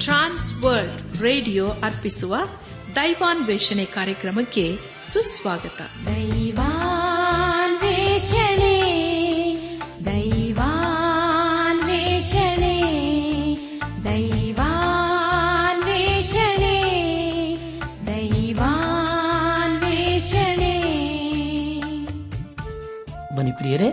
Trans World radio ಅರ್ಪಿಸುವ ದೈವಾನ್ವೇಷಣೆ ಕಾರ್ಯಕ್ರಮಕ್ಕೆ ಸುಸ್ವಾಗತ. ದೈವಾನ್ವೇಷಣೆ ದೈವಾನ್ವೇಷಣೆ ದೈವಾನ್ವೇಷಣೆ ದೈವಾನ್ವೇಷಣೆ. ಬನ್ನಿ ಪ್ರಿಯರೇ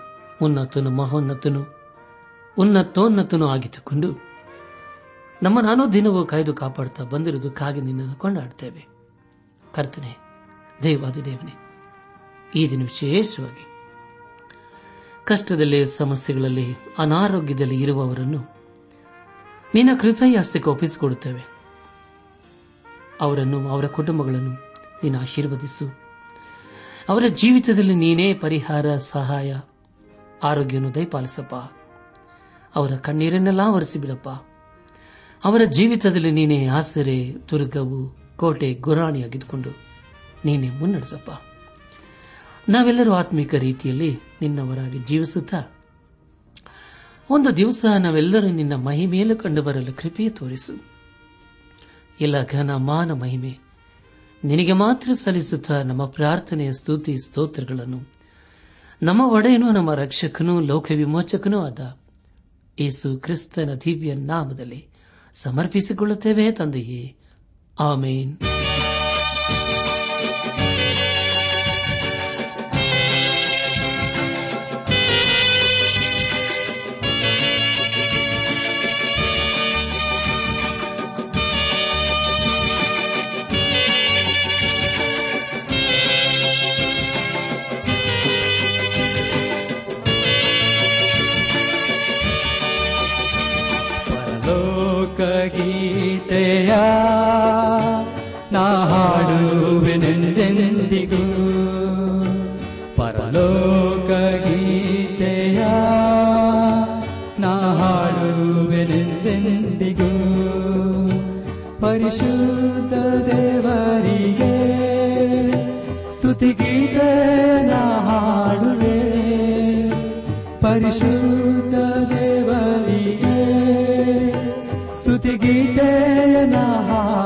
ಉನ್ನತನು, ಮಹೋನ್ನತನು, ಉನ್ನತೋನ್ನತನು ಆಗಿದ್ದುಕೊಂಡು ನಮ್ಮ ನಾನು ದಿನವೂ ಕಾಯ್ದು ಕಾಪಾಡ್ತಾ ಕಾಗೆ ನಿನ್ನನ್ನು ಕೊಂಡಾಡ್ತೇವೆ. ಕರ್ತನೆ ದೇವಾದಿ ದೇವನೇ, ಈ ದಿನ ವಿಶೇಷವಾಗಿ ಕಷ್ಟದಲ್ಲಿ, ಸಮಸ್ಯೆಗಳಲ್ಲಿ, ಅನಾರೋಗ್ಯದಲ್ಲಿ ಇರುವವರನ್ನು ನಿನ್ನ ಕೃಪೆಯ ಹಸ್ತಕ್ಕೆ ಒಪ್ಪಿಸಿಕೊಡುತ್ತೇವೆ. ಅವರನ್ನು, ಅವರ ಕುಟುಂಬಗಳನ್ನು ನೀನು ಆಶೀರ್ವದಿಸು. ಅವರ ಜೀವಿತದಲ್ಲಿ ನೀನೇ ಪರಿಹಾರ, ಸಹಾಯ ಆರೋಗ್ಯವನ್ನು ದಯಪಾಲಿಸಪ್ಪ. ಅವರ ಕಣ್ಣೀರನ್ನೆಲ್ಲ ಒರೆಸಿಬಿಡಪ್ಪ ಅವರ ಜೀವಿತದಲ್ಲಿ ನೀನೇ ಆಸರೆ, ದುರ್ಗವು, ಕೋಟೆ ಗುರಾಣಿಯಾಗಿದ್ದುಕೊಂಡು ನೀನೇ ಮುನ್ನಡೆಸಪ್ಪ. ನಾವೆಲ್ಲರೂ ಆತ್ಮಿಕ ರೀತಿಯಲ್ಲಿ ನಿನ್ನವರಾಗಿ ಜೀವಿಸುತ್ತಾ, ಒಂದು ದಿವಸ ನಾವೆಲ್ಲರೂ ನಿನ್ನ ಮಹಿಮೆಯಲ್ಲೂ ಕಂಡು ಬರಲು ಕೃಪೆ ತೋರಿಸು. ಎಲ್ಲ ಘನ ಮಾನ ಮಹಿಮೆ ನಿನಗೆ ಮಾತ್ರ ಸಲ್ಲಿಸುತ್ತಾ ನಮ್ಮ ಪ್ರಾರ್ಥನೆಯ ಸ್ತುತಿ ಸ್ತೋತ್ರಗಳನ್ನು ನಮ್ಮ ಒಡೆಯನು ನಮ್ಮ ರಕ್ಷಕನೂ ಲೋಕ ವಿಮೋಚಕನೂ ಆದ ಯೇಸು ಕ್ರಿಸ್ತನ ದಿವ್ಯ ನಾಮದಲ್ಲಿ ಸಮರ್ಪಿಸಿಕೊಳ್ಳುತ್ತೇವೆ ತಂದೆಯೇ. ಆಮೇನ್. ಹಾಡುವೆನೆಂದೆಂದಿಗೂ ಪರಲೋಕಗೀತೆಯ ನಾ ಹಾಡುವೆನೆಂದೆಂದಿಗೂ ಪರಿಶುದ್ಧ ದೇವರಿಗೆ ಸ್ತುತಿಗೀತೆ ನಾ ಹಾಡುವೆ ಪರಿಶುದ್ಧ ದೇವರಿಗೆ ಸ್ತುತಿಗೀತೆಯನ ಹಾಡುವೆ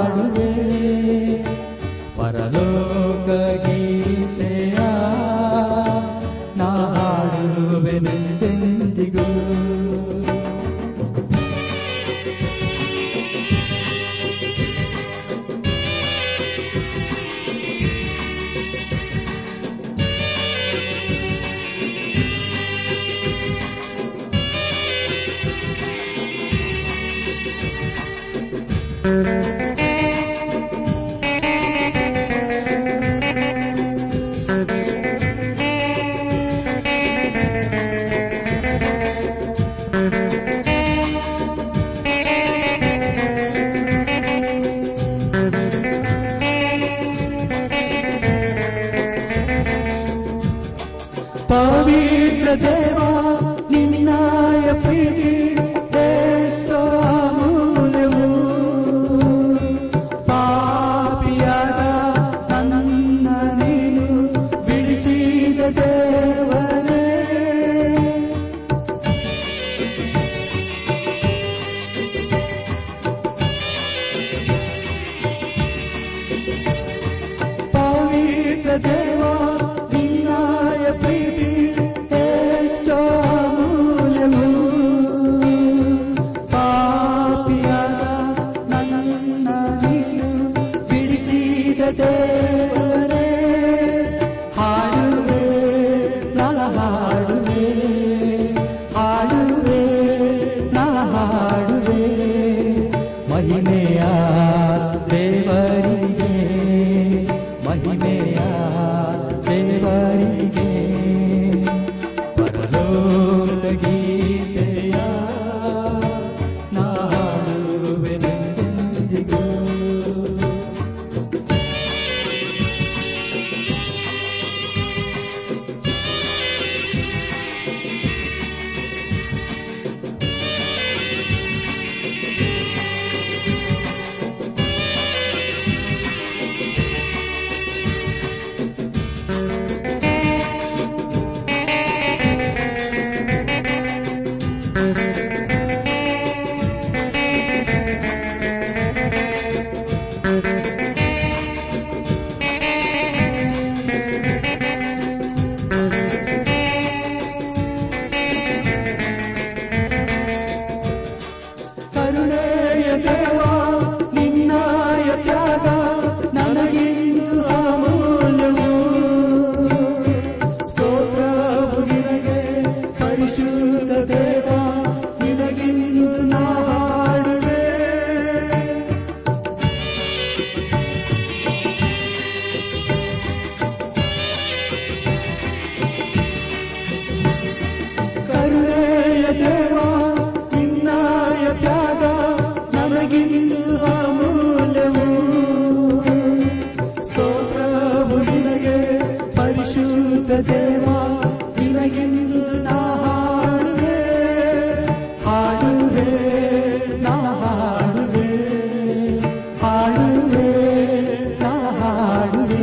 करुणे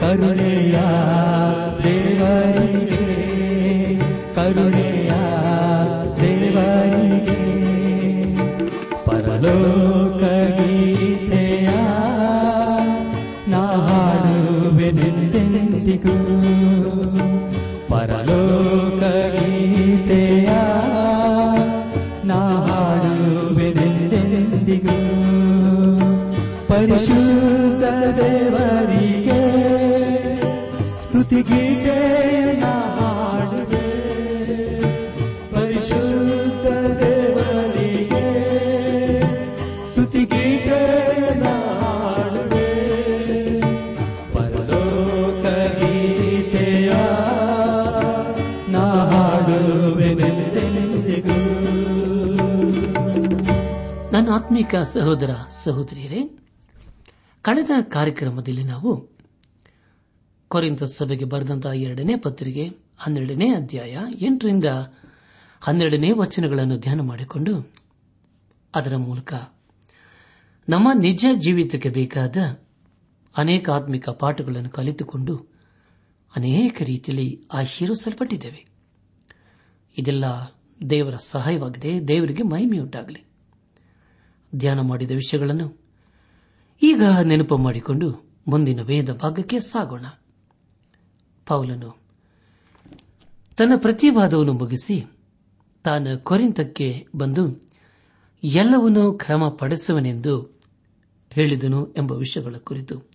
करुणे ಪರಿಶುದ್ಧ ದೇವರಿಗೆ ಸ್ತುತಿಗೀತೆ ನಾ ಹಾಡುವೆ. ಪರಿಶುದ್ಧ ದೇವರಿಗೆ ಸ್ತುತಿಗೀತೆ ನಾ ಹಾಡುವೆ. ಪರಲೋಕ ಗೀತೆಯ ನಾ ಹಾಡುವೆನೆಂದೆಂದಿಗೂ. ನನ್ನ ಆತ್ಮಿಕ ಸಹೋದರ ಸಹೋದರಿಯರೇ ಕಳೆದ ಕಾರ್ಯಕ್ರಮದಲ್ಲಿ ನಾವು ಕೊರೆಂತ ಸಭೆಗೆ ಬರೆದಂತಹ ಎರಡನೇ ಪತ್ರಿಕೆ, ಹನ್ನೆರಡನೇ ಅಧ್ಯಾಯ, ಎಂಟರಿಂದ ಹನ್ನೆರಡನೇ ವಚನಗಳನ್ನು ಧ್ಯಾನ ಮಾಡಿಕೊಂಡು ಅದರ ಮೂಲಕ ನಮ್ಮ ನಿಜ ಜೀವಿತಕ್ಕೆ ಬೇಕಾದ ಅನೇಕ ಆತ್ಮಿಕ ಪಾಠಗಳನ್ನು ಕಲಿತುಕೊಂಡು ಅನೇಕ ರೀತಿಯಲ್ಲಿ ಆಶೀರ್ವಿಸಲ್ಪಟ್ಟಿದ್ದೇವೆ. ಇದೆಲ್ಲ ದೇವರ ಸಹಾಯವಾಗಿದೆ, ದೇವರಿಗೆ ಮಹಿಮೆಯುಂಟಾಗಲಿ. ಧ್ಯಾನ ಮಾಡಿದ ವಿಷಯಗಳನ್ನು ಈಗ ನೆನಪು ಮಾಡಿಕೊಂಡು ಮುಂದಿನ ವೇದ ಭಾಗಕ್ಕೆ ಸಾಗೋಣ. ಪೌಲನು ತನ್ನ ಪ್ರತಿವಾದವನ್ನು ಮುಗಿಸಿ ತಾನು ಕೊರಿಂತಕ್ಕೆ ಬಂದು ಎಲ್ಲವನ್ನೂ ಕ್ರಮಪಡಿಸುವನೆಂದು ಹೇಳಿದನು ಎಂಬ ವಿಷಯಗಳ ಕುರಿತು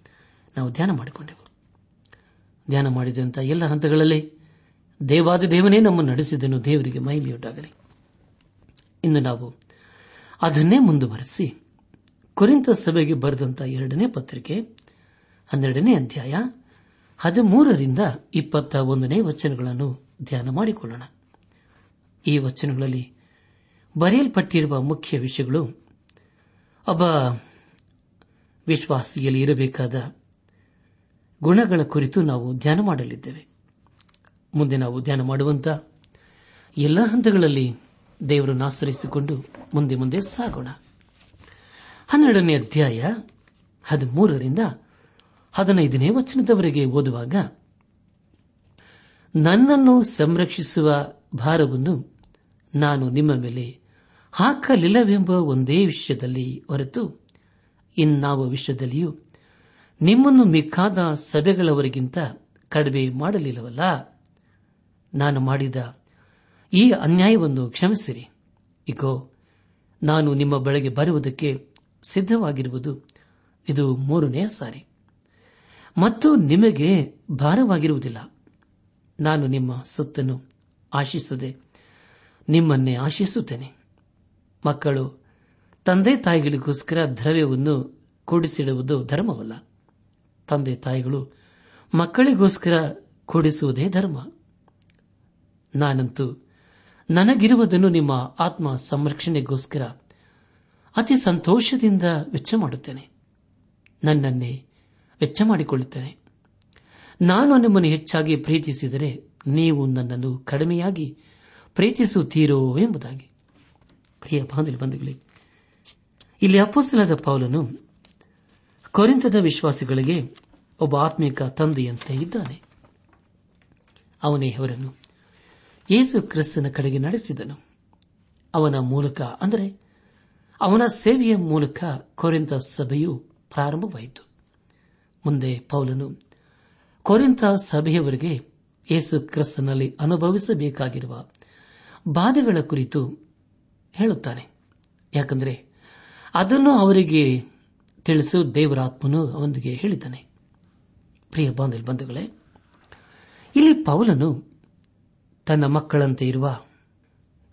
ನಾವು ಧ್ಯಾನ ಮಾಡಿಕೊಂಡೆವು. ಧ್ಯಾನ ಮಾಡಿದಂಥ ಎಲ್ಲ ಹಂತಗಳಲ್ಲಿ ದೇವಾದ ದೇವನೇ ನಮ್ಮನ್ನು ನಡೆಸಿದನು ದೇವರಿಗೆ ಮಹಿಮೆಯುಂಟಾಗಲಿ. ಇನ್ನು ನಾವು ಅದನ್ನೇ ಮುಂದುವರೆಸಿ ಕುರಿತ ಸಭೆಗೆ ಬರೆದಂತಹ ಎರಡನೇ ಪತ್ರಿಕೆ, ಹನ್ನೆರಡನೇ ಅಧ್ಯಾಯ, ಹದಿಮೂರರಿಂದ ಇಪ್ಪತ್ತ ಒಂದನೇ ವಚನಗಳನ್ನು ಧ್ಯಾನ ಮಾಡಿಕೊಳ್ಳೋಣ. ಈ ವಚನಗಳಲ್ಲಿ ಬರೆಯಲ್ಪಟ್ಟಿರುವ ಮುಖ್ಯ ವಿಷಯಗಳು, ಒಬ್ಬ ವಿಶ್ವಾಸಿಯಲ್ಲಿ ಇರಬೇಕಾದ ಗುಣಗಳ ಕುರಿತು ನಾವು ಧ್ಯಾನ ಮಾಡಲಿದ್ದೇವೆ. ಮುಂದೆ ನಾವು ಧ್ಯಾನ ಮಾಡುವಂತ ಎಲ್ಲ ಹಂತಗಳಲ್ಲಿ ದೇವರನ್ನು ಆಶ್ರಯಿಸಿಕೊಂಡು ಮುಂದೆ ಮುಂದೆ ಸಾಗೋಣ. ಹನ್ನೆರಡನೇ ಅಧ್ಯಾಯ ಹದಿಮೂರರಿಂದ ಹದಿನೈದನೇ ವಚನದವರೆಗೆ ಓದುವಾಗ, ನನ್ನನ್ನು ಸಂರಕ್ಷಿಸುವ ಭಾರವನ್ನು ನಾನು ನಿಮ್ಮ ಮೇಲೆ ಹಾಕಲಿಲ್ಲವೆಂಬ ಒಂದೇ ವಿಷಯದಲ್ಲಿ ಹೊರತು ಇನ್ನಾವ ವಿಷಯದಲ್ಲಿಯೂ ನಿಮ್ಮನ್ನು ಮಿಕ್ಕಾದ ಸಭೆಗಳವರಿಗಿಂತ ಕಡಿಮೆ ಮಾಡಲಿಲ್ಲವಲ್ಲ. ನಾನು ಮಾಡಿದ ಈ ಅನ್ಯಾಯವನ್ನು ಕ್ಷಮಿಸಿರಿ. ಇಗೋ, ನಾನು ನಿಮ್ಮ ಬಳಿಗೆ ಬರುವುದಕ್ಕೆ ಸಿದ್ಧವಾಗಿರುವುದು. ಇದು ಮೂರನೇ ಸಾರಿ. ಮತ್ತು ನಿಮಗೆ ಭಾರವಾಗಿರುವುದಿಲ್ಲ. ನಾನು ನಿಮ್ಮ ಸುತ್ತನ್ನು ಆಶಿಸದೆ ನಿಮ್ಮನ್ನೇ ಆಶಿಸುತ್ತೇನೆ. ಮಕ್ಕಳು, ತಂದೆ ತಾಯಿಗಳಿಗೋಸ್ಕರ ದ್ರವ್ಯವನ್ನು ಕೂಡಿಸಿಡುವುದು ಧರ್ಮವಲ್ಲ. ತಂದೆ ತಾಯಿಗಳು ಮಕ್ಕಳಿಗೋಸ್ಕರ ಕೂಡಿಸುವುದೇ ಧರ್ಮ. ನಾನಂತೂ ನನಗಿರುವುದನ್ನು ನಿಮ್ಮ ಆತ್ಮ ಸಂರಕ್ಷಣೆಗೋಸ್ಕರ ಅತಿ ಸಂತೋಷದಿಂದ ವೆಚ್ಚ ಮಾಡುತ್ತೇನೆ. ನನ್ನನ್ನೇ ವೆಚ್ಚ ಮಾಡಿಕೊಳ್ಳುತ್ತೇನೆ. ನಾನು ನಿಮ್ಮನ್ನು ಹೆಚ್ಚಾಗಿ ಪ್ರೀತಿಸಿದರೆ ನೀವು ನನ್ನನ್ನು ಕಡಿಮೆಯಾಗಿ ಪ್ರೀತಿಸುತ್ತೀರೋ ಎಂಬುದಾಗಿ. ಪ್ರಿಯ ಬಂಧುಗಳೇ, ಇಲ್ಲಿ ಅಪ್ಪಸಲಾದ ಪೌಲನು ಕೊರಿಂತದ ವಿಶ್ವಾಸಿಗಳಿಗೆ ಒಬ್ಬ ಆತ್ಮಿಕ ತಂದೆಯಂತೆ ಇದ್ದಾನೆ. ಅವನೇ ಅವರನ್ನು ಯೇಸು ಕ್ರಿಸ್ತನ ಕಡೆಗೆ ನಡೆಸಿದನು. ಅವನ ಮೂಲಕ ಅಂದರೆ ಅವನ ಸೇವೆಯ ಮೂಲಕ ಕೊರೆಂತ ಸಭೆಯು ಪ್ರಾರಂಭವಾಯಿತು. ಮುಂದೆ ಪೌಲನು ಕೊರೆಂತ ಸಭೆಯವರಿಗೆ ಯೇಸು ಕ್ರಿಸ್ತನಲ್ಲಿ ಅನುಭವಿಸಬೇಕಾಗಿರುವ ಬಾಧೆಗಳ ಕುರಿತು ಹೇಳುತ್ತಾನೆ. ಯಾಕಂದರೆ ಅದನ್ನು ಅವರಿಗೆ ತಿಳಿಸು ದೇವರಾತ್ಮನು ಅವನಿಗೆ ಹೇಳಿದ್ದಾನೆ. ಪ್ರಿಯ ಬಂಧುಗಳೇ, ಇಲ್ಲಿ ಪೌಲನು ತನ್ನ ಮಕ್ಕಳಂತೆ ಇರುವ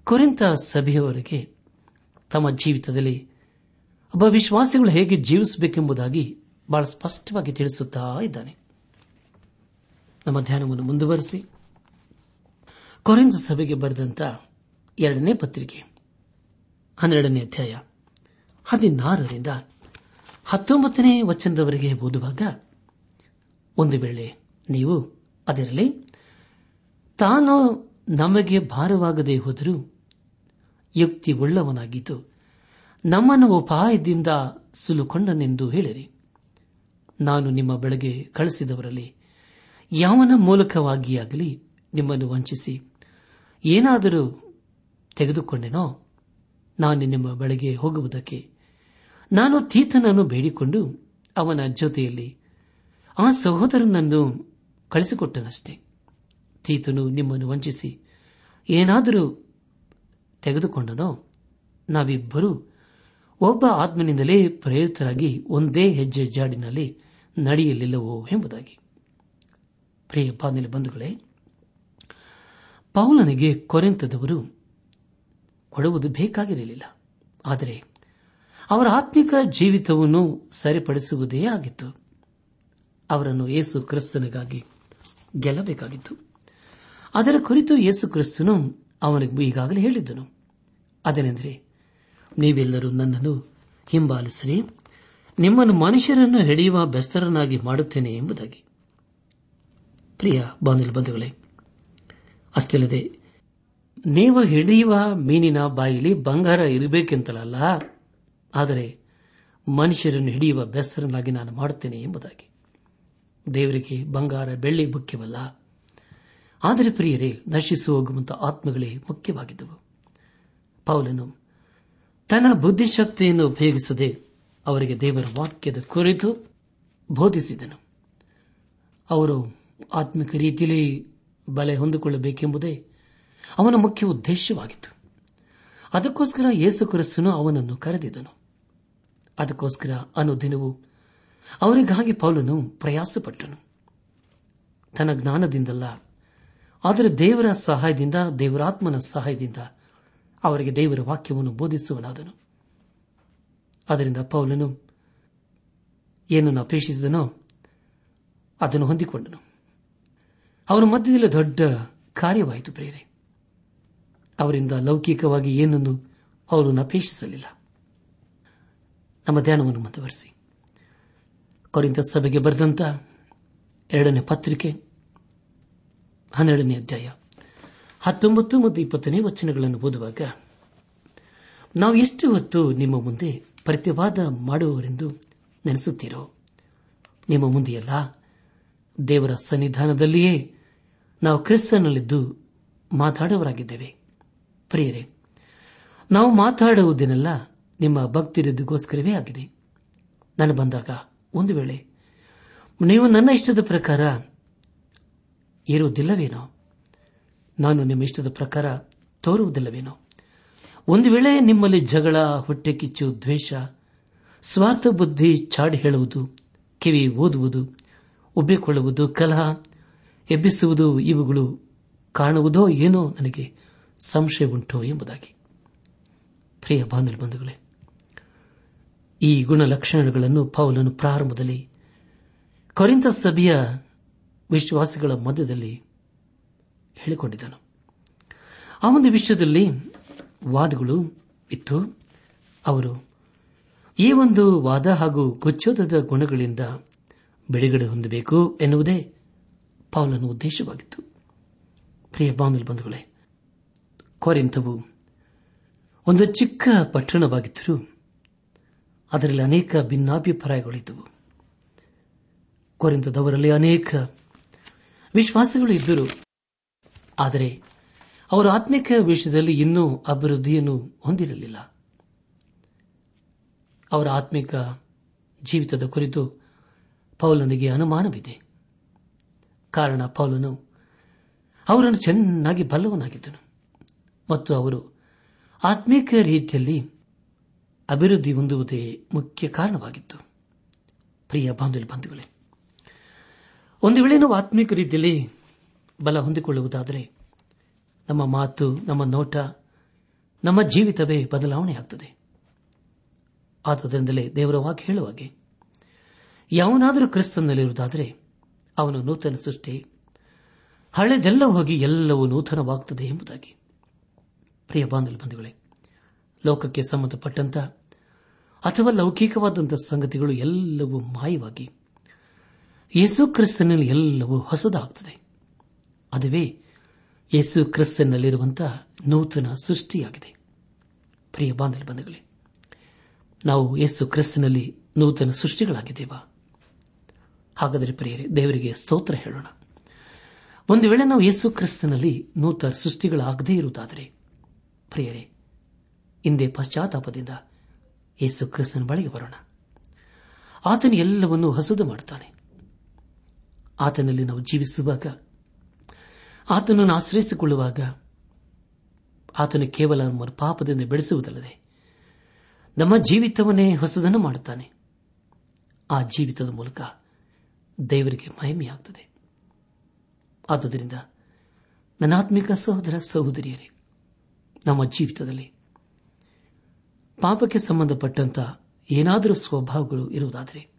ಕುರಿತ ಸಭೆಯವರಿಗೆ ತಮ್ಮ ಜೀವಿತದಲ್ಲಿ. ಒಬ್ಬ ವಿಶ್ವಾಸಿಗಳು ಹೇಗೆ ಜೀವಿಸಬೇಕೆಂಬುದಾಗಿ ಬಹಳ ಸ್ಪಷ್ಟವಾಗಿ ತಿಳಿಸುತ್ತಾ ಇದ್ದಾನೆ. ನಮ್ಮ ಧ್ಯಾನವನ್ನು ಮುಂದುವರೆಸಿ. ಕೊರೆಂದ ಸಭೆಗೆ ಬರೆದಂತ ಎರಡನೇ ಪತ್ರಿಕೆ, ಹನ್ನೆರಡನೇ ಅಧ್ಯಾಯ, ಹದಿನಾರರಿಂದ ಹತ್ತೊಂಬತ್ತನೇ ವಚನದವರೆಗೆ ಓದುವಾಗ, ಒಂದು ವೇಳೆ ನೀವು ಅದರಲ್ಲಿ ತಾನು ನಮಗೆ ಭಾರವಾಗದೇ ಹೋದರೂ ಯುಕ್ತಿ ಉಳ್ಳವನಾಗಿದ್ದು ನಮ್ಮನ್ನು ಉಪಾಯದಿಂದ ಸುಲುಕೊಂಡನೆಂದು ಹೇಳಿರಿ. ನಾನು ನಿಮ್ಮ ಬೆಳೆಗೆ ಕಳಿಸಿದವರಲ್ಲಿ ಯಾವನ ಮೂಲಕವಾಗಿಯಾಗಲಿ ನಿಮ್ಮನ್ನು ವಂಚಿಸಿ ಏನಾದರೂ ತೆಗೆದುಕೊಂಡೆನೋ ನಾನು ನಿಮ್ಮ ಬೆಳೆಗೆ ಹೋಗುವುದಕ್ಕೆ ನಾನು ತೀತನನ್ನು ಬೇಡಿಕೊಂಡು ಅವನ ಜೊತೆಯಲ್ಲಿ ಆ ಸಹೋದರನನ್ನು ಕಳಿಸಿಕೊಟ್ಟನಷ್ಟೇ. ತೀತನು ನಿಮ್ಮನ್ನು ವಂಚಿಸಿ ಏನಾದರೂ ತೆಗೆದುಕೊಂಡನೋ? ನಾವಿಬ್ಬರೂ ಒಬ್ಬ ಆತ್ಮನಿಂದಲೇ ಪ್ರೇರಿತರಾಗಿ ಒಂದೇ ಹೆಜ್ಜೆ ಜಾಡಿನಲ್ಲಿ ನಡೆಯಲಿಲ್ಲವೋ ಎಂಬುದಾಗಿ. ಪ್ರಿಯ ಬಂಧುಗಳೇ, ಪೌಲನಿಗೆ ಕೊರೆಂತದವರು ಕೊಡುವುದು ಬೇಕಾಗಿರಲಿಲ್ಲ. ಆದರೆ ಅವರ ಆತ್ಮಿಕ ಜೀವಿತವನ್ನು ಸರಿಪಡಿಸುವುದೇ ಆಗಿತ್ತು. ಅವರನ್ನು ಯೇಸು ಕ್ರಿಸ್ತನಿಗಾಗಿ ಗೆಲ್ಲಬೇಕಾಗಿತ್ತು. ಅದರ ಕುರಿತು ಯೇಸು ಕ್ರಿಸ್ತನು ಅವನಿಗೆ ಈಗಾಗಲೇ ಹೇಳಿದ್ದನು. ಅದೇನೆಂದರೆ, ನೀವೆಲ್ಲರೂ ನನ್ನನ್ನು ಹಿಂಬಾಲಿಸಿರಿ. ನಿಮ್ಮನ್ನು ಮನುಷ್ಯರನ್ನು ಹಿಡಿಯುವ ಬೆಸ್ತರನ್ನಾಗಿ ಮಾಡುತ್ತೇನೆ ಎಂಬುದಾಗಿ. ಪ್ರಿಯ ಬಂಧುಗಳೇ, ಅಷ್ಟಲ್ಲದೆ, ನೀವು ಹಿಡಿಯುವ ಮೀನಿನ ಬಾಯಿಲಿ ಬಂಗಾರ ಇರಬೇಕೆಂತಲಲ್ಲ, ಆದರೆ ಮನುಷ್ಯರನ್ನು ಹಿಡಿಯುವ ಬೆಸ್ತರನ್ನಾಗಿ ನಾನು ಮಾಡುತ್ತೇನೆ ಎಂಬುದಾಗಿ. ದೇವರಿಗೆ ಬಂಗಾರ ಬೆಳ್ಳಿ ಮುಖ್ಯವಲ್ಲ. ಆದರೆ ಪ್ರಿಯರೇ ನಶಿಸು ಹೋಗುವಂತಹ ಆತ್ಮಗಳೇ ಮುಖ್ಯವಾಗಿದ್ದವು. ಪೌಲನು, ತನ್ನ ಬುದ್ಧಿಶಕ್ತಿಯನ್ನು ಉಪಯೋಗಿಸದೆ ಅವರಿಗೆ ದೇವರ ವಾಕ್ಯದ ಕುರಿತು ಬೋಧಿಸಿದನು. ಅವರು ಆತ್ಮಿಕ ರೀತಿಯಲ್ಲಿ ಬಲೆ ಹೊಂದಿಕೊಳ್ಳಬೇಕೆಂಬುದೇ ಅವನ ಮುಖ್ಯ ಉದ್ದೇಶವಾಗಿತ್ತು. ಅದಕ್ಕೋಸ್ಕರ ಯೇಸು ಕ್ರಿಸ್ತನು ಅವನನ್ನು ಕರೆದಿದ್ದನು. ಅದಕ್ಕೋಸ್ಕರ ಅನುದಿನವೂ ಅವರಿಗಾಗಿ ಪೌಲನು ಪ್ರಯಾಸಪಟ್ಟನು. ತನ್ನ ಜ್ಞಾನದಿಂದಲ್ಲ ಆದರೆ ದೇವರ ಸಹಾಯದಿಂದ ದೇವರಾತ್ಮನ ಸಹಾಯದಿಂದ ಅವರಿಗೆ ದೇವರ ವಾಕ್ಯವನ್ನು ಬೋಧಿಸುವನಾದನು. ಅದರಿಂದ ಪೌಲನು ಏನನ್ನು ಅಪೇಕ್ಷಿಸಿದನೋ ಅದನ್ನು ಹೊಂದಿಕೊಂಡನು. ಅವರ ಮಧ್ಯದಲ್ಲಿ ದೊಡ್ಡ ಕಾರ್ಯವಾಯಿತು ಪ್ರೇರೆ ಅವರಿಂದ ಲೌಕಿಕವಾಗಿ ಏನನ್ನು ಅವರನ್ನು ಅಪೇಕ್ಷಿಸಲಿಲ್ಲ ನಮ್ಮ ಧ್ಯಾನವನ್ನು ಮುಂದುವರೆಸಿ. ಕೊರಿಂದ ಸಭೆಗೆ ಬರೆದಂತ ಎರಡನೇ ಪತ್ರಿಕೆ ಹನ್ನೆರಡನೇ ಅಧ್ಯಾಯ, ಹತ್ತೊಂಬತ್ತು ಮತ್ತು ಇಪ್ಪತ್ತನೇ ವಚನಗಳನ್ನು ಓದುವಾಗ, ನಾವು ಎಷ್ಟು ಹೊತ್ತು ನಿಮ್ಮ ಮುಂದೆ ಪ್ರತಿವಾದ ಮಾಡುವವರೆಂದು ನೆನೆಸುತ್ತೀರೋ? ನಿಮ್ಮ ಮುಂದೆಯಲ್ಲ, ದೇವರ ಸನ್ನಿಧಾನದಲ್ಲಿಯೇ ನಾವು ಕ್ರಿಸ್ತನಲ್ಲಿದ್ದು ಮಾತಾಡುವರಾಗಿದ್ದೇವೆ. ಪ್ರಿಯರೇ, ನಾವು ಮಾತಾಡುವುದೇನೆಲ್ಲ ನಿಮ್ಮ ಭಕ್ತಿರಿದ್ದಗೋಸ್ಕರವೇ ಆಗಿದೆ. ನಾನು ಬಂದಾಗ ಒಂದು ವೇಳೆ, ನೀವು ನನ್ನ ಇಷ್ಟದ ಪ್ರಕಾರ ಇರುವುದಿಲ್ಲವೇನೋ ನಾನು ನಿಮ್ಮ ಇಷ್ಟದ ಪ್ರಕಾರ ತೋರುವುದಿಲ್ಲವೇನೋ? ಒಂದು ವೇಳೆ ನಿಮ್ಮಲ್ಲಿ ಜಗಳ, ಹೊಟ್ಟೆ ಕಿಚ್ಚು, ದ್ವೇಷ, ಸ್ವಾರ್ಥ ಬುದ್ಧಿ ಚಾಡಿ ಹೇಳುವುದು, ಕಿವಿ ಓದುವುದು ಉಬ್ಬಿಕೊಳ್ಳುವುದು ಕಲಹ ಎಬ್ಬಿಸುವುದು ಇವುಗಳು ಕಾಣುವುದೋ ಏನೋ ನನಗೆ ಸಂಶಯ ಉಂಟು ಎಂಬುದಾಗಿ. ಪ್ರಿಯ ಬಂಧುಗಳೇ, ಈ ಗುಣಲಕ್ಷಣಗಳನ್ನು ಪೌಲನು ಪ್ರಾರಂಭದಲ್ಲಿ ಕೊರಿಂತ ಸಭೆಯ ವಿಶ್ವಾಸಿಗಳ ಮಧ್ಯದಲ್ಲಿ ಹೇಳಿಕೊಂಡಿದ್ದನು. ಆ ಒಂದು ವಿಷಯದಲ್ಲಿ ವಾದಗಳು ಇತ್ತು. ಅವರು, ಈ ಒಂದು ವಾದ ಹಾಗೂ ಕುಚ್ಚೋದದ ಗುಣಗಳಿಂದ ಬಿಡುಗಡೆ ಹೊಂದಬೇಕು ಎನ್ನುವುದೇ ಪೌಲನ ಉದ್ದೇಶವಾಗಿತ್ತು. ಪ್ರಿಯ ಬಾಂಧವ ಬಂಧುಗಳೇ ಕೊರಿಂತವು ಒಂದು ಚಿಕ್ಕ ಪಟ್ಟಣವಾಗಿದ್ದರೂ ಅದರಲ್ಲಿ ಅನೇಕ ಭಿನ್ನಾಭಿಪ್ರಾಯಗಳಿದ್ದವು. ಕೊರಿಂತದವರಲ್ಲಿ ಅನೇಕ ವಿಶ್ವಾಸಗಳು ಇದ್ದರು ಆದರೆ ಅವರ ಆತ್ಮಿಕ ವಿಷಯದಲ್ಲಿ ಇನ್ನೂ ಅಭಿವೃದ್ಧಿಯನ್ನು ಹೊಂದಿರಲಿಲ್ಲ. ಅವರ ಆತ್ಮಿಕ ಜೀವಿತದ ಕುರಿತು ಪೌಲನಿಗೆ ಅನುಮಾನವಿದೆ. ಕಾರಣ ಪೌಲನು ಅವರನ್ನು ಚೆನ್ನಾಗಿ ಬಲ್ಲವನಾಗಿದ್ದನು ಮತ್ತು ಅವರು ಆತ್ಮೀಕ ರೀತಿಯಲ್ಲಿ ಅಭಿವೃದ್ಧಿ ಹೊಂದುವುದೇ ಮುಖ್ಯ ಕಾರಣವಾಗಿತ್ತು. ಪ್ರಿಯ ಬಾಂಧವ್ಯ ಬಂಧುಗಳೇ ಒಂದು ವೇಳೆ ನಾವು ಆತ್ಮೀಕ ರೀತಿಯಲ್ಲಿ ಬಲ ಹೊಂದಿಕೊಳ್ಳುವುದಾದರೆ ನಮ್ಮ ಮಾತು, ನಮ್ಮ ನೋಟ, ನಮ್ಮ ಜೀವಿತವೇ ಬದಲಾವಣೆಯಾಗುತ್ತದೆ ಆದುದರಿಂದಲೇ ದೇವರ ವಾಕ್ಯ ಹೇಳುವಾಗೆ ಯಾವನಾದರೂ ಕ್ರಿಸ್ತನಲ್ಲಿರುವುದಾದರೆ ಅವನು ನೂತನ ಸೃಷ್ಟಿ, ಹಳೆದೆಲ್ಲ ಹೋಗಿ ಎಲ್ಲವೂ ನೂತನವಾಗುತ್ತದೆ ಎಂಬುದಾಗಿ. ಪ್ರಿಯ ಬಂಧುಗಳೇ, ಲೋಕಕ್ಕೆ ಸಂಬಂಧಪಟ್ಟಂತ ಅಥವಾ ಲೌಕಿಕವಾದಂತಹ ಸಂಗತಿಗಳು ಎಲ್ಲವೂ ಮಾಯವಾಗಿ ಯೇಸು ಕ್ರಿಸ್ತನಲ್ಲಿ ಎಲ್ಲವೂ ಹೊಸದಾಗುತ್ತದೆ. ಅದುವೇ ಯೇಸು ಕ್ರಿಸ್ತನಲ್ಲಿರುವಂತಹ ನೂತನ ಸೃಷ್ಟಿಯಾಗಿದೆ. ಪ್ರಿಯ ಬಾಂಧವ ಬಂಧುಗಳೇ, ನಾವು ಯೇಸು ಕ್ರಿಸ್ತನಲ್ಲಿ ನೂತನ ಸೃಷ್ಟಿಗಳಾಗಿದ್ದೇವ? ಹಾಗಾದರೆ ಪ್ರಿಯರೇ, ದೇವರಿಗೆ ಸ್ತೋತ್ರ ಹೇಳೋಣ. ಒಂದು ವೇಳೆ ನಾವು ಯೇಸು ಕ್ರಿಸ್ತನಲ್ಲಿ ನೂತನ ಸೃಷ್ಟಿಗಳಾಗದೇ ಇರುವುದಾದರೆ, ಪ್ರಿಯರೇ, ಹಿಂದೆ ಪಶ್ಚಾತ್ತಾಪದಿಂದ ಯೇಸು ಕ್ರಿಸ್ತನ ಬಳಿಗೆ ಬರೋಣ. ಆತನು ಎಲ್ಲವನ್ನೂ ಹಸದು ಮಾಡುತ್ತಾನೆ. ಆತನಲ್ಲಿ ನಾವು ಜೀವಿಸುವಾಗ, ಆತನನ್ನು ಆಶ್ರಯಿಸಿಕೊಳ್ಳುವಾಗ, ಆತನು ಕೇವಲ ನಮ್ಮ ಪಾಪದಿಂದ ಬೆಳೆಸುವುದಲ್ಲದೆ ನಮ್ಮ ಜೀವಿತವನ್ನೇ ಹೊಸದನ್ನು ಮಾಡುತ್ತಾನೆ. ಆ ಜೀವಿತದ ಮೂಲಕ ದೇವರಿಗೆ ಮಹಿಮೆಯಾಗುತ್ತದೆ ಆದುದರಿಂದ ನನಾತ್ಮಿಕ ಸಹೋದರ ಸಹೋದರಿಯರೇ, ನಮ್ಮ ಜೀವಿತದಲ್ಲಿ ಪಾಪಕ್ಕೆ ಸಂಬಂಧಪಟ್ಟಂತ ಏನಾದರೂ ಸ್ವಭಾವಗಳು ಇರುವುದಾದರೆ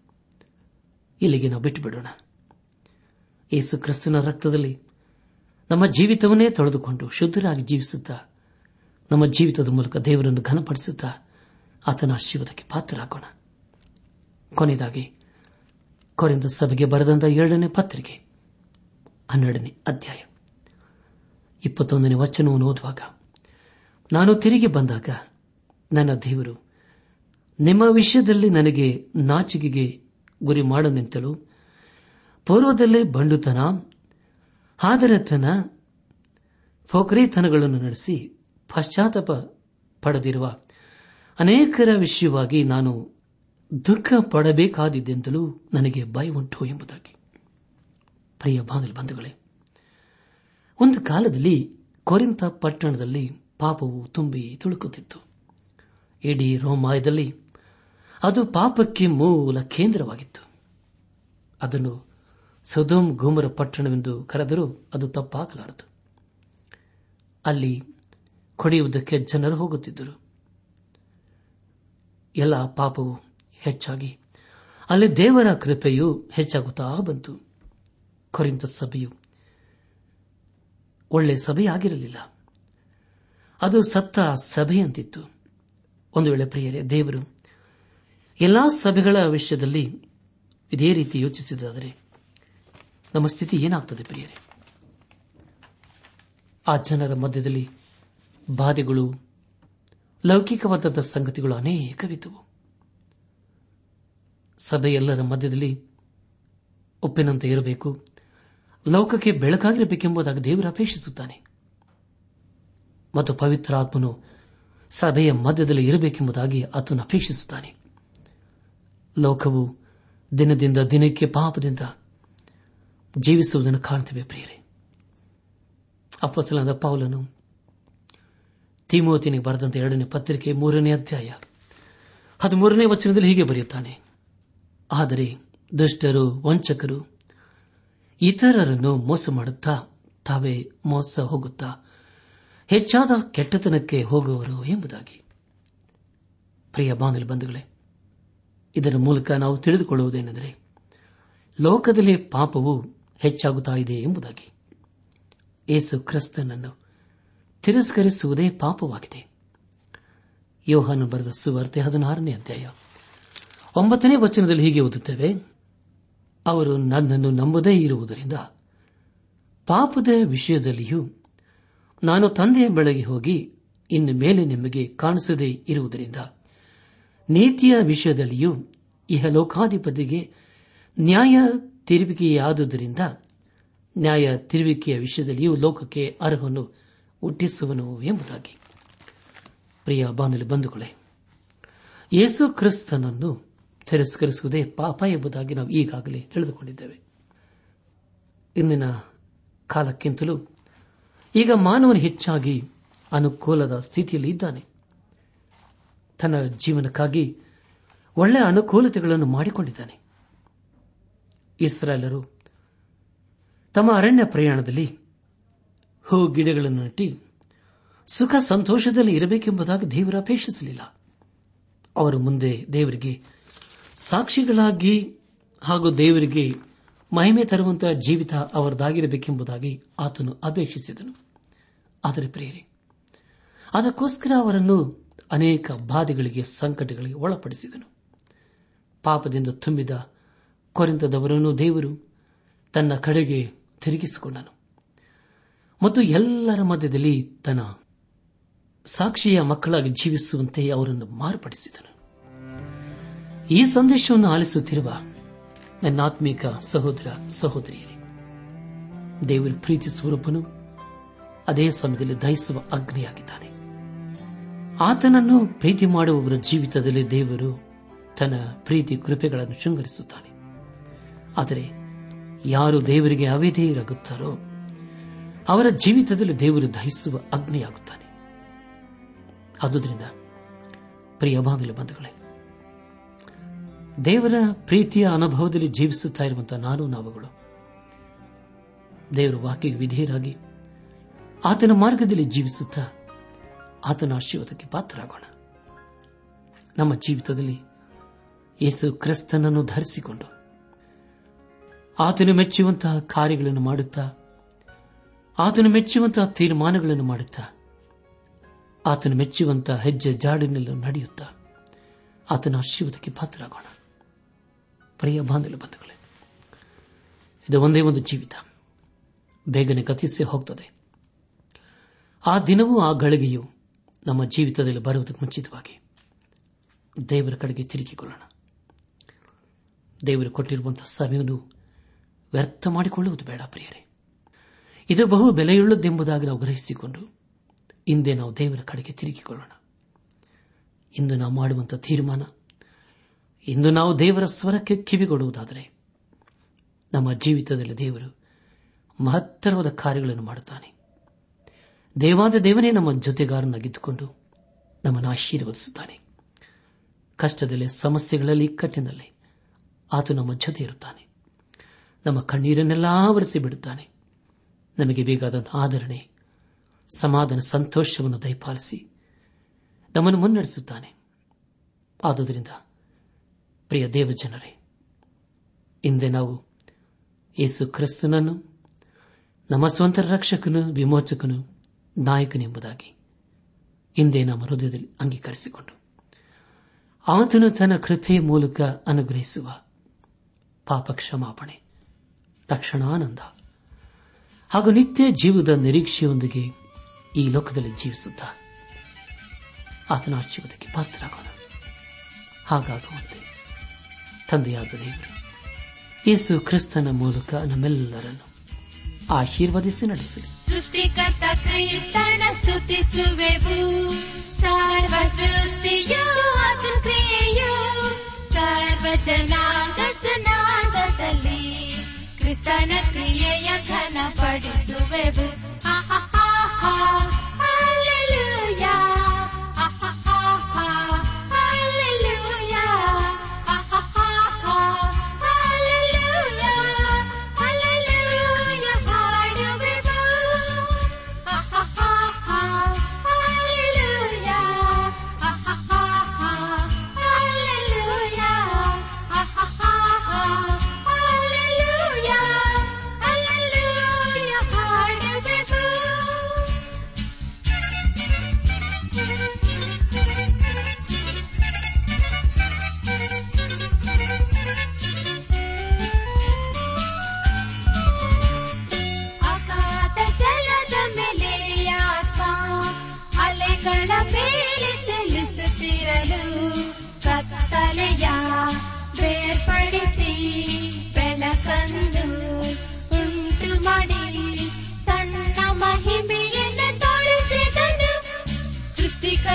ಇಲ್ಲಿಗೆ ನಾವು ಬಿಟ್ಟು ಬಿಡೋಣ. ಯೇಸು ಕ್ರಿಸ್ತನ ರಕ್ತದಲ್ಲಿ ನಮ್ಮ ಜೀವಿತವನ್ನೇ ತೊಳೆದುಕೊಂಡು ಶುದ್ಧರಾಗಿ ಜೀವಿಸುತ್ತಾ, ನಮ್ಮ ಜೀವಿತದ ಮೂಲಕ ದೇವರನ್ನು ಘನಪಡಿಸುತ್ತಾ ಆತನ ಆಶೀರ್ವಾದಕ್ಕೆ ಪಾತ್ರರಾಗೋಣ. ಕೊನೆಯದಾಗಿ, ಕೊರಿಂದ ಸಭೆಗೆ ಬರೆದಂತ ಎರಡನೇ ಪತ್ರಿಕೆ, ಹನ್ನೆರಡನೇ ಅಧ್ಯಾಯ. ಇಪ್ಪತ್ತೊಂದನೇ ವಚನವನ್ನು ಓದುವಾಗ, ನಾನು ತಿರುಗಿ ಬಂದಾಗ ನನ್ನ ದೇವರು, ನಿಮ್ಮ ವಿಷಯದಲ್ಲಿ ನನಗೆ ನಾಚಿಕೆಗೆ ಗುರಿ ಮಾಡನೆಂತಲೂ ಪೂರ್ವದಲ್ಲೇ ಬಂಡುತನ ಹಾದರತನ ಫೋಕರಿತನಗಳನ್ನು ನಡೆಸಿ ಪಶ್ಚಾತ್ತಾಪ ಪಡೆದಿರುವ ಅನೇಕರ ವಿಷಯವಾಗಿ ನಾನು ದುಃಖ ಪಡಬೇಕಾದಿದ್ದೆಂತಲೂ ನನಗೆ ಭಯ ಉಂಟು ಎಂಬುದಾಗಿ. ಪ್ರಿಯ ಬಂಧುಗಳೇ, ಒಂದು ಕಾಲದಲ್ಲಿ ಕೊರಿಂತ ಪಟ್ಟಣದಲ್ಲಿ ಪಾಪವು ತುಂಬಿ ತುಳುಕುತ್ತಿತ್ತು. ಇಡೀ ರೋಮಾಯದಲ್ಲಿ ಅದು ಪಾಪಕ್ಕೆ ಮೂಲ ಕೇಂದ್ರವಾಗಿತ್ತು. ಅದನ್ನು ಸದೋಮ್ ಗೋಮರ ಪಟ್ಟಣವೆಂದು ಕರೆದರೂ ಅದು ತಪ್ಪಾಗಲಾರದು. ಅಲ್ಲಿ ಕೊಡೆಯುವುದಕ್ಕೆ ಜನರು ಹೋಗುತ್ತಿದ್ದರು. ಎಲ್ಲ ಪಾಪವು ಹೆಚ್ಚಾಗಿ ಅಲ್ಲಿ ದೇವರ ಕೃಪೆಯು ಹೆಚ್ಚಾಗುತ್ತಾ ಬಂತು. ಕೊರಿಂತ ಸಭೆಯು ಒಳ್ಳೆ ಸಭೆಯಾಗಿರಲಿಲ್ಲ. ಅದು ಸತ್ತ ಸಭೆಯಂತಿತ್ತು. ಒಂದು ವೇಳೆ ಪ್ರಿಯರೇ, ದೇವರು ಎಲ್ಲಾ ಸಭೆಗಳ ವಿಷಯದಲ್ಲಿ ಇದೇ ರೀತಿ ಯೋಚಿಸಿದಾದರೆ ನಮ್ಮ ಸ್ಥಿತಿ ಏನಾಗ್ತದೆ ಪ್ರಿಯರೇ? ಆ ಜನರ ಮಧ್ಯದಲ್ಲಿ ಬಾಧೆಗಳು ಲೌಕಿಕವಾದ ಸಂಗತಿಗಳು ಅನೇಕವಿದ್ದವು. ಸಭೆಯೆಲ್ಲರ ಮಧ್ಯದಲ್ಲಿ ಉಪ್ಪಿನಂತೆ ಇರಬೇಕು, ಲೋಕಕ್ಕೆ ಬೆಳಕಾಗಿರಬೇಕೆಂಬುದಾಗಿ ದೇವರು ಅಪೇಕ್ಷಿಸುತ್ತಾನೆ. ಮತ್ತು ಪವಿತ್ರ ಆತ್ಮನು ಸಭೆಯ ಮಧ್ಯದಲ್ಲಿ ಇರಬೇಕೆಂಬುದಾಗಿ ಆತನು ಅಪೇಕ್ಷಿಸುತ್ತಾನೆ. ಲೋಕವು ದಿನದಿಂದ ದಿನಕ್ಕೆ ಪಾಪದಿಂದ ಜೀವಿಸುವುದನ್ನು ಕಾಣ್ತೇವೆ ಪ್ರಿಯರೇ. ಅಪ್ಪಸಲಾದ ಪೌಲನು ತಿಮೋತಿನಿಗೆ ಬರೆದಂತ ಎರಡನೇ ಪತ್ರಿಕೆ ಮೂರನೇ ಅಧ್ಯಾಯ ಹದಿಮೂರನೇ ವಚನದಲ್ಲಿ ಹೀಗೆ ಬರೆಯುತ್ತಾನೆ. ಆದರೆ ದುಷ್ಟರು, ವಂಚಕರು ಇತರರನ್ನು ಮೋಸ ಮಾಡುತ್ತಾ ತಾವೇ ಮೋಸ ಹೋಗುತ್ತಾ ಹೆಚ್ಚಾದ ಕೆಟ್ಟತನಕ್ಕೆ ಹೋಗುವರು ಎಂಬುದಾಗಿ. ಪ್ರಿಯ ಬಾಂಧವ ಬಂಧುಗಳೇ, ಇದರ ಮೂಲಕ ನಾವು ತಿಳಿದುಕೊಳ್ಳುವುದೇನೆಂದರೆ, ಲೋಕದಲ್ಲಿ ಪಾಪವು ಹೆಚ್ಚಾಗುತ್ತಾ ಇದೆ ಎಂಬುದಾಗಿ. ಏಸು ಕ್ರಿಸ್ತನನ್ನು ತಿರಸ್ಕರಿಸುವುದೇ ಪಾಪವಾಗಿದೆ. ಯೋಹಾನು ಬರೆದ ಸುವಾರ್ತೆ ಹದಿನಾರನೇ ಅಧ್ಯಾಯ. ಒಂಬತ್ತನೇ ವಚನದಲ್ಲಿ ಹೀಗೆ ಓದುತ್ತೇವೆ. ಅವರು ನನ್ನನ್ನು ನಂಬದೇ ಇರುವುದರಿಂದ ಪಾಪದ ವಿಷಯದಲ್ಲಿಯೂ ನಾನು ತಂದೆಯ ಬೆಳಗ್ಗೆ ಹೋಗಿ ಇನ್ನು ಮೇಲೆ ನಿಮಗೆ ಕಾಣಿಸದೇ ಇರುವುದರಿಂದ ನೀತಿಯ ವಿಷಯದಲ್ಲಿಯೂ ಇಹಲೋಕಾಧಿಪತಿಗೆ ನ್ಯಾಯ ತಿರುವಿಕೆಯಾದುದರಿಂದ ನ್ಯಾಯ ತಿರುವಿಕೆಯ ವಿಷಯದಲ್ಲಿಯೂ ಲೋಕಕ್ಕೆ ಅರ್ಹವನ್ನು ಹುಟ್ಟಿಸುವನು ಎಂಬುದಾಗಿ. ಪ್ರಿಯ ಬಾನುಲಿ ಬಂಧುಗಳೇ, ಯೇಸು ಕ್ರಿಸ್ತನನ್ನು ತಿರಸ್ಕರಿಸುವುದೇ ಪಾಪ ಎಂಬುದಾಗಿ ನಾವು ಈಗಾಗಲೇ ತಿಳಿದುಕೊಂಡಿದ್ದೇವೆ. ಇಂದಿನ ಕಾಲಕ್ಕಿಂತಲೂ ಈಗ ಮಾನವನು ಹೆಚ್ಚಾಗಿ ಅನುಕೂಲದ ಸ್ಥಿತಿಯಲ್ಲಿ ಇದ್ದಾನೆ. ತನ್ನ ಜೀವನಕ್ಕಾಗಿ ಒಳ್ಳೆಯ ಅನುಕೂಲತೆಗಳನ್ನು ಮಾಡಿಕೊಂಡಿದ್ದಾನೆ. ಇಸ್ರಾಯೇಲರು ತಮ್ಮ ಅರಣ್ಯ ಪ್ರಯಾಣದಲ್ಲಿ ಹೂ ಗಿಡಗಳನ್ನು ನಟ್ಟಿ ಸುಖ ಸಂತೋಷದಲ್ಲಿ ಇರಬೇಕೆಂಬುದಾಗಿ ದೇವರ ಅಪೇಕ್ಷಿಸಲಿಲ್ಲ. ಅವರು ಮುಂದೆ ದೇವರಿಗೆ ಸಾಕ್ಷಿಗಳಾಗಿ ಹಾಗೂ ದೇವರಿಗೆ ಮಹಿಮೆ ತರುವಂತಹ ಜೀವಿತ ಅವರದಾಗಿರಬೇಕೆಂಬುದಾಗಿ ಆತನು ಅಪೇಕ್ಷಿಸಿದನು. ಆದರೆ ಪ್ರೇರಿ ಅದಕ್ಕೋಸ್ಕರ ಅವರನ್ನು ಅನೇಕ ಬಾಧೆಗಳಿಗೆ, ಸಂಕಟಗಳಿಗೆ ಒಳಪಡಿಸಿದನು. ಪಾಪದಿಂದ ತುಂಬಿದ ಕೊರೆಂತದವರನ್ನು ದೇವರು ತನ್ನ ಕಡೆಗೆ ತಿರುಗಿಸಿಕೊಂಡನು. ಮತ್ತು ಎಲ್ಲರ ಮಧ್ಯದಲ್ಲಿ ತನ್ನ ಸಾಕ್ಷಿಯ ಮಕ್ಕಳಾಗಿ ಜೀವಿಸುವಂತೆ ಅವರನ್ನು ಮಾರ್ಪಡಿಸಿದನು. ಈ ಸಂದೇಶವನ್ನು ಆಲಿಸುತ್ತಿರುವ ನನ್ನಾತ್ಮೀಕ ಸಹೋದರ ಸಹೋದರಿಯರೇ, ದೇವರು ಪ್ರೀತಿ ಸ್ವರೂಪನು ಅದೇ ಸಮಯದಲ್ಲಿ ದಹಿಸುವ ಅಗ್ನಿಯಾಗಿದ್ದಾನೆ. ಆತನನ್ನು ಪ್ರೀತಿ ಮಾಡುವವರ ಜೀವಿತದಲ್ಲಿ ದೇವರು ತನ್ನ ಪ್ರೀತಿ ಕೃಪೆಗಳನ್ನು ಶೃಂಗರಿಸುತ್ತಾನೆ. ಆದರೆ ಯಾರು ದೇವರಿಗೆ ಅವಿಧೇಯರಾಗುತ್ತಾರೋ ಅವರ ಜೀವಿತದಲ್ಲಿ ದೇವರು ದಹಿಸುವ ಅಗ್ನಿಯಾಗುತ್ತಾನೆ. ಆದುದರಿಂದ ಪ್ರಿಯ ಬಾಗಿಲು ಬಂಧುಗಳೇ, ದೇವರ ಪ್ರೀತಿಯ ಅನುಭವದಲ್ಲಿ ಜೀವಿಸುತ್ತಾ ಇರುವಂತಹ ನಾನು ನಾವುಗಳು, ದೇವರ ವಾಕ್ಯಗೆ ವಿಧೇಯರಾಗಿ ಆತನ ಮಾರ್ಗದಲ್ಲಿ ಜೀವಿಸುತ್ತಾ ಆತನ ಆಶೀರ್ವಾದಕ್ಕೆ ಪಾತ್ರರಾಗೋಣ. ನಮ್ಮ ಜೀವಿತದಲ್ಲಿ ಯೇಸು ಕ್ರಿಸ್ತನನ್ನು ಧರಿಸಿಕೊಂಡು ಆತನು ಮೆಚ್ಚುವಂತಹ ಕಾರ್ಯಗಳನ್ನು ಮಾಡುತ್ತಾ, ಆತನು ಮೆಚ್ಚುವಂತಹ ತೀರ್ಮಾನಗಳನ್ನು ಮಾಡುತ್ತಾ, ಆತನು ಮೆಚ್ಚುವಂತಹ ಹೆಜ್ಜೆ ಜಾಡಿನಲ್ಲೂ ನಡೆಯುತ್ತಾ, ಆತನ ಆಶೀರ್ವಾದಕ್ಕೆ ಪಾತ್ರರಾಗೋಣ. ಪ್ರಿಯ ಬಾಂಧವ್ಯ ಬಂಧುಗಳೇ, ಇದು ಒಂದೇ ಒಂದು ಜೀವಿತ. ಬೇಗನೆ ಗತಿಸಿ ಹೋಗ್ತದೆ. ಆ ದಿನವೂ ಆ ಗಳಿಗೆಯು ನಮ್ಮ ಜೀವಿತದಲ್ಲಿ ಬರುವುದಕ್ಕೆ ಮುಂಚಿತವಾಗಿ ದೇವರ ಕಡೆಗೆ ತಿರುಗಿಕೊಳ್ಳೋಣ. ದೇವರು ಕೊಟ್ಟಿರುವಂತಹ ಸಮಯವನ್ನು ವ್ಯರ್ಥ ಮಾಡಿಕೊಳ್ಳುವುದು ಬೇಡ ಪ್ರಿಯರೇ. ಇದು ಬಹು ಬೆಲೆಯುಳ್ಳದ್ದೆಂಬುದಾಗಿ ನಾವು ಗ್ರಹಿಸಿಕೊಂಡು ಹಿಂದೆ ನಾವು ದೇವರ ಕಡೆಗೆ ತಿರುಗಿಕೊಳ್ಳೋಣ. ಇಂದು ನಾವು ಮಾಡುವಂತಹ ತೀರ್ಮಾನ, ಇಂದು ನಾವು ದೇವರ ಸ್ವರಕ್ಕೆ ಕಿವಿಗೊಡುವುದಾದರೆ ನಮ್ಮ ಜೀವಿತದಲ್ಲಿ ದೇವರು ಮಹತ್ತರವಾದ ಕಾರ್ಯಗಳನ್ನು ಮಾಡುತ್ತಾನೆ. ದೇವಾದ ದೇವನೇ ನಮ್ಮ ಜೊತೆಗಾರನಾಗಿದ್ದುಕೊಂಡು ನಮ್ಮನ್ನು ಆಶೀರ್ವದಿಸುತ್ತಾನೆ. ಕಷ್ಟದಲ್ಲಿ, ಸಮಸ್ಯೆಗಳಲ್ಲಿ ಇಕ್ಕಟ್ಟಿನಲ್ಲಿ ಆತ ನಮ್ಮ ಜೊತೆ ಇರುತ್ತಾನೆ. ನಮ್ಮ ಕಣ್ಣೀರನ್ನೆಲ್ಲ ಆವರಿಸಿ ಬಿಡುತ್ತಾನೆ. ನಮಗೆ ಬೇಕಾದಂತಹ ಆದರಣೆ, ಸಮಾಧಾನ, ಸಂತೋಷವನ್ನು ದಯಪಾಲಿಸಿ ನಮ್ಮನ್ನು ಮುನ್ನಡೆಸುತ್ತಾನೆ. ಆದುದರಿಂದ, ಪ್ರಿಯ ದೇವಜನರೇ ಹಿಂದೆ ನಾವು ಯೇಸು ಕ್ರಿಸ್ತನನ್ನು, ನಮ್ಮ ಸ್ವಂತ ರಕ್ಷಕನು, ವಿಮೋಚಕನು, ನಾಯಕನೆಂಬುದಾಗಿ ಹಿಂದೆ ನಮ್ಮ ಹೃದಯದಲ್ಲಿ ಅಂಗೀಕರಿಸಿಕೊಂಡು ಆತನು ತನ್ನ ಕೃಪೆಯ ಮೂಲಕ ಅನುಗ್ರಹಿಸುವ ಪಾಪ ಕ್ಷಮಾಪಣೆ ರಕ್ಷಣಾನಂದ ಹಾಗೂ ನಿತ್ಯ ಜೀವದ ನಿರೀಕ್ಷೆಯೊಂದಿಗೆ ಈ ಲೋಕದಲ್ಲಿ ಜೀವಿಸುತ್ತ ಆತನ ಆಶೀರ್ವಾದಕ್ಕೆ ಪಾತ್ರರಾಗೋಣ. ಹಾಗಾಗುವಂತೆ ತಂದೆಯಾದ ದೇವರು, ಯೇಸು ಕ್ರಿಸ್ತನ ಮೂಲಕ ನಮ್ಮೆಲ್ಲರನ್ನು ಆಶೀರ್ವದಿಸಿ ನಡೆಸಲಿ ಸೃಷ್ಟಿಕರ್ತ ಕ್ರಿಸ್ತನ ಸ್ತುತಿಸುವೆವು. ಸರ್ವ ಸೃಷ್ಟಿಯು ಕ್ರಿಯೆಯು. ಜನಾಂಗ ಸುನಾದದಲ್ಲಿ ಕ್ರಿಯೆಯ ಘನ ಪಡಿಸುವೆವು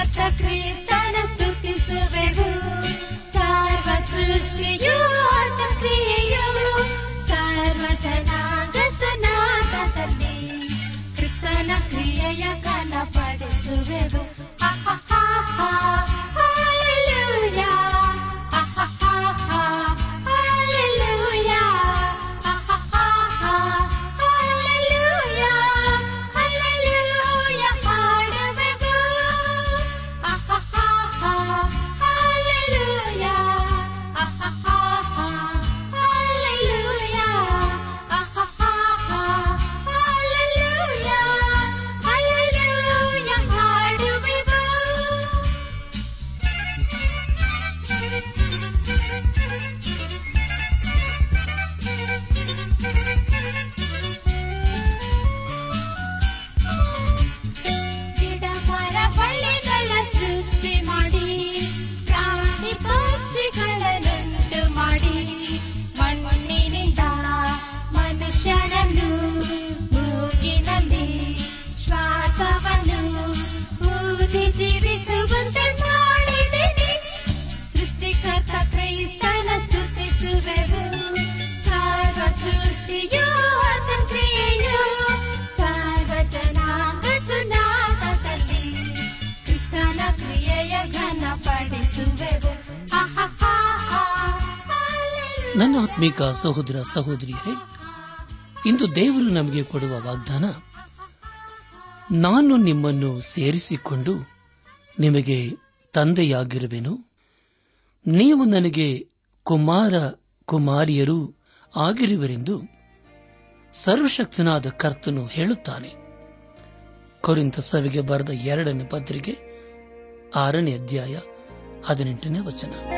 ಸೃಷ್ಟಿಕರ್ತ ಕ್ರಿಸ್ತನ ಸ್ತುತಿಸುವೆವು ಸರ್ವ ಸೃಷ್ಟಿಯು ಆತ ಕ್ರಿಯೆಯು ಸರ್ವ ಜನಾಂಗ ಸನಾತದಲ್ಲಿ ಕ್ರಿಸ್ತನ ಕ್ರಿಯೆಯ ಕನಪಡಿಸುವೆವು ಅಹಹಹಾ, ಹಲ್ಲೆಲೂಯಾ. ನನ್ನ ಆತ್ಮೀಕ ಸಹೋದರ ಸಹೋದರಿಯರೇ, ಇಂದು ದೇವರು ನಮಗೆ ಕೊಡುವ ವಾಗ್ದಾನ, ನಾನು ನಿಮ್ಮನ್ನು ಸೇರಿಸಿಕೊಂಡು ನಿಮಗೆ ತಂದೆಯಾಗಿರುವೆನು. ನೀವು ನನಗೆ ಕುಮಾರ ಕುಮಾರಿಯರು ಆಗಿರುವರೆಂದು ಸರ್ವಶಕ್ತನಾದ ಕರ್ತನು ಹೇಳುತ್ತಾನೆ. ಕೊರಿಂತ ಸವಿಗೆ ಬರೆದ ಎರಡನೇ ಪತ್ರಿಕೆ, ಆರನೇ ಅಧ್ಯಾಯ, ಹದಿನೆಂಟನೇ ವಚನ.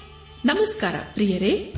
ನಮಸ್ಕಾರ ಪ್ರಿಯರೇ.